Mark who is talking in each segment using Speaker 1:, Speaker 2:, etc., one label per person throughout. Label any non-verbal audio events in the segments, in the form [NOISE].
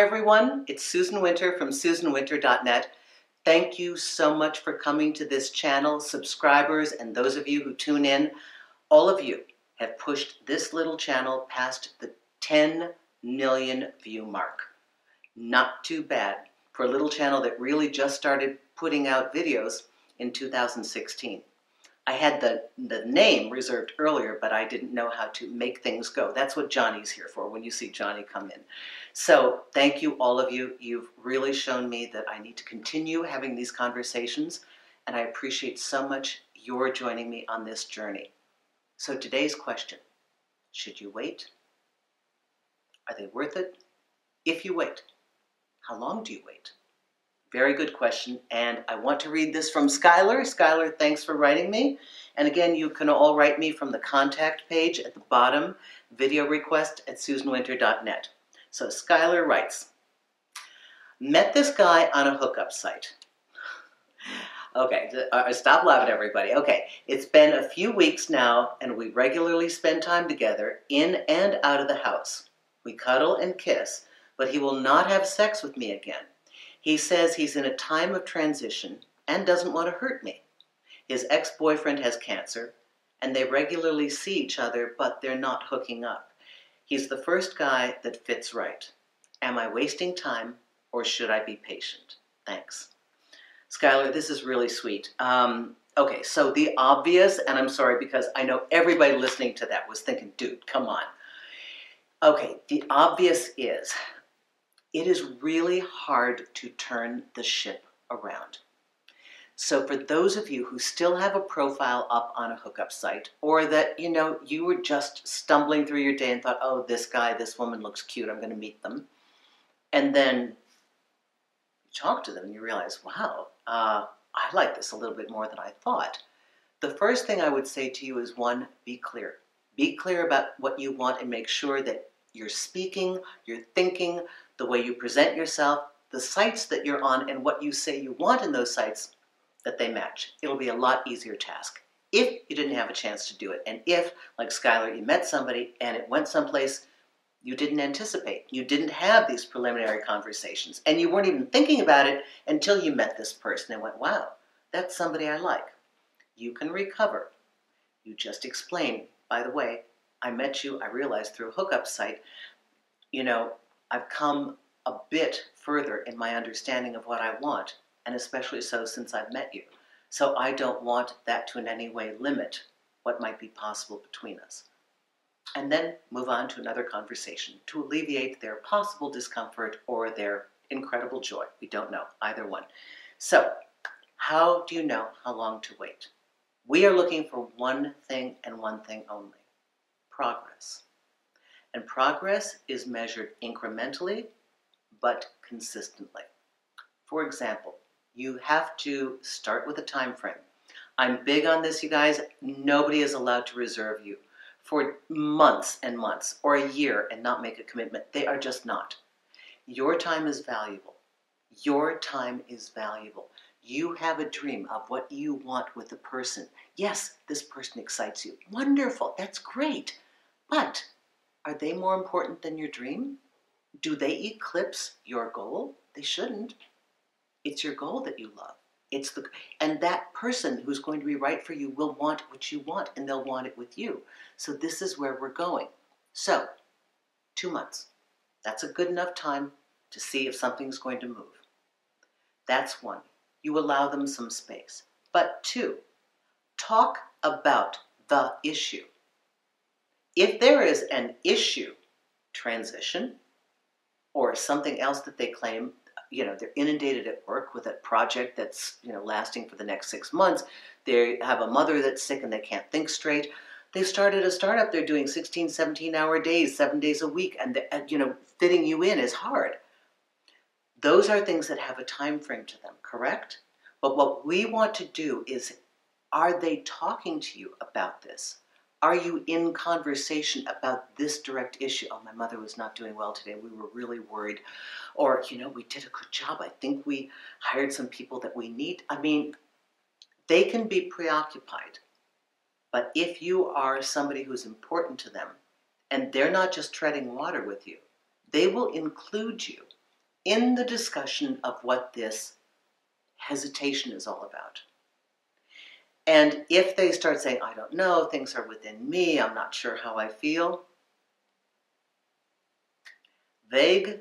Speaker 1: Hi everyone, it's Susan Winter from susanwinter.net. Thank you so much for coming to this channel, subscribers and those of you who tune in. All of you have pushed this little channel past the 10 million view mark. Not too bad for a little channel that really just started putting out videos in 2016. I had the, the name reserved earlier, but I didn't know how to make things go. That's what Johnny's here for when you see Johnny come in. So thank you, all of you. You've really shown me that I need to continue having these conversations, and I appreciate so much your joining me on this journey. So today's question, should you wait? Are they worth it? If you wait, how long do you wait? Very good question. And I want to read this from Skyler. Skyler, thanks for writing me. And again, you can all write me from the contact page at the bottom, video request at susanwinter.net. So Skyler writes, met this guy on a hookup site. [LAUGHS] Okay, uh, stop laughing, everybody. Okay, it's been a few weeks now, and we regularly spend time together in and out of the house. We cuddle and kiss, but he will not have sex with me again. He says he's in a time of transition and doesn't want to hurt me. His ex boyfriend has cancer, and they regularly see each other, but they're not hooking up. He's the first guy that fits right. Am I wasting time, or should I be patient? Thanks. Skyler, this is really sweet. Um, okay, so the obvious, and I'm sorry because I know everybody listening to that was thinking, dude, come on. Okay, the obvious is it is really hard to turn the ship around. So for those of you who still have a profile up on a hookup site, or that, you know, you were just stumbling through your day and thought, oh, this guy, this woman looks cute, I'm going to meet them. And then you talk to them and you realize, wow, uh, I like this a little bit more than I thought. The first thing I would say to you is one, be clear. Be clear about what you want and make sure that you're speaking, you're thinking, the way you present yourself, the sites that you're on, and what you say you want in those sites, that they match. It'll be a lot easier task if you didn't have a chance to do it. And if, like Skyler, you met somebody and it went someplace you didn't anticipate. You didn't have these preliminary conversations. And you weren't even thinking about it until you met this person and went, wow, that's somebody I like. You can recover. You just explain, by the way, I met you, I realized through a hookup site, you know, I've come a bit further in my understanding of what I want, and especially so since I've met you. So I don't want that to in any way limit what might be possible between us. And then move on to another conversation to alleviate their possible discomfort or their incredible joy. We don't know, either one. So, how do you know how long to wait? We are looking for one thing and one thing only progress. And progress is measured incrementally, but consistently. For example, you have to start with a time frame. I'm big on this, you guys. Nobody is allowed to reserve you for months and months or a year and not make a commitment. They are just not. Your time is valuable. Your time is valuable. You have a dream of what you want with the person. Yes, this person excites you. Wonderful. That's great. But are they more important than your dream? Do they eclipse your goal? They shouldn't. It's your goal that you love. It's the and that person who's going to be right for you will want what you want and they'll want it with you. So this is where we're going. So, 2 months. That's a good enough time to see if something's going to move. That's one. You allow them some space. But two, talk about the issue. If there is an issue, transition, or something else that they claim, you know, they're inundated at work with a project that's, you know, lasting for the next six months. They have a mother that's sick and they can't think straight. They started a startup. They're doing 16, 17 hour days, seven days a week. And, you know, fitting you in is hard. Those are things that have a time frame to them, correct? But what we want to do is, are they talking to you about this? Are you in conversation about this direct issue? Oh, my mother was not doing well today. We were really worried. Or, you know, we did a good job. I think we hired some people that we need. I mean, they can be preoccupied. But if you are somebody who's important to them and they're not just treading water with you, they will include you in the discussion of what this hesitation is all about. And if they start saying, I don't know, things are within me, I'm not sure how I feel, vague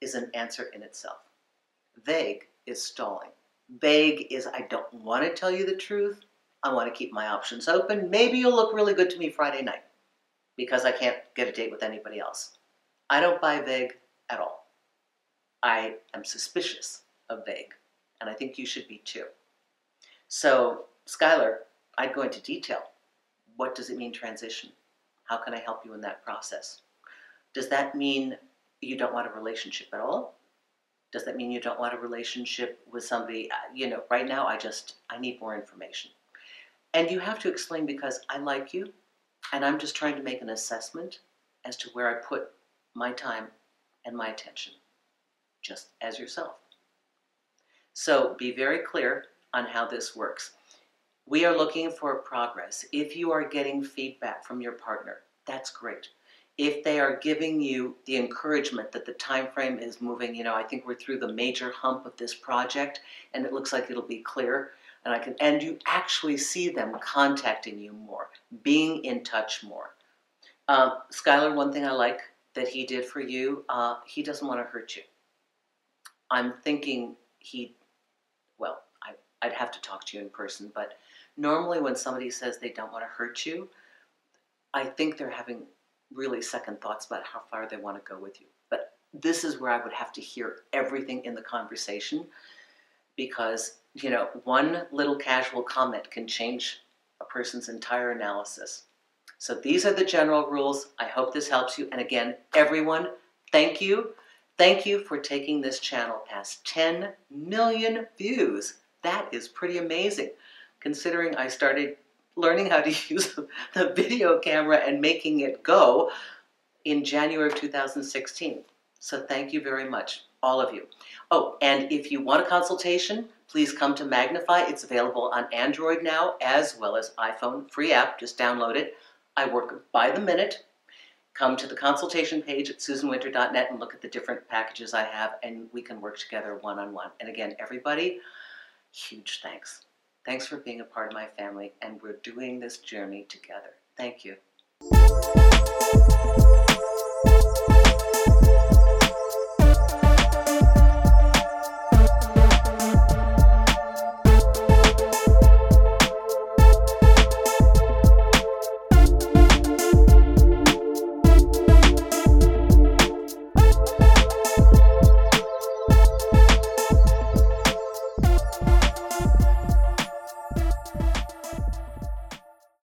Speaker 1: is an answer in itself. Vague is stalling. Vague is, I don't want to tell you the truth. I want to keep my options open. Maybe you'll look really good to me Friday night because I can't get a date with anybody else. I don't buy vague at all. I am suspicious of vague, and I think you should be too. So, Skyler, I'd go into detail. What does it mean transition? How can I help you in that process? Does that mean you don't want a relationship at all? Does that mean you don't want a relationship with somebody? Uh, you know, right now I just, I need more information. And you have to explain because I like you and I'm just trying to make an assessment as to where I put my time and my attention, just as yourself. So be very clear on how this works. We are looking for progress. If you are getting feedback from your partner, that's great. If they are giving you the encouragement that the time frame is moving you know i think we're through the major hump of this project and it looks like it'll be clear and i can and you actually see them contacting you more being in touch more. Uh, skyler one thing i like that he did for you uh, he doesn't want to hurt you. I'm thinking he well i'd have to talk to you in person but normally when somebody says they don't want to hurt you i think they're having really second thoughts about how far they want to go with you. But this is where I would have to hear everything in the conversation because, you know, one little casual comment can change a person's entire analysis. So these are the general rules. I hope this helps you. And again, everyone, thank you. Thank you for taking this channel past 10 million views. That is pretty amazing considering I started learning how to [LAUGHS] use the video camera and making it go in January of 2016. So thank you very much, all of you. Oh, and if you want a consultation, please come to Magnify. It's available on Android now as well as iPhone. Free app, just download it. I work by the minute. Come to the consultation page at susanwinter.net and look at the different packages I have, and we can work together one on one. And again, everybody, huge thanks. Thanks for being a part of my family, and we're doing this journey together. Thank you.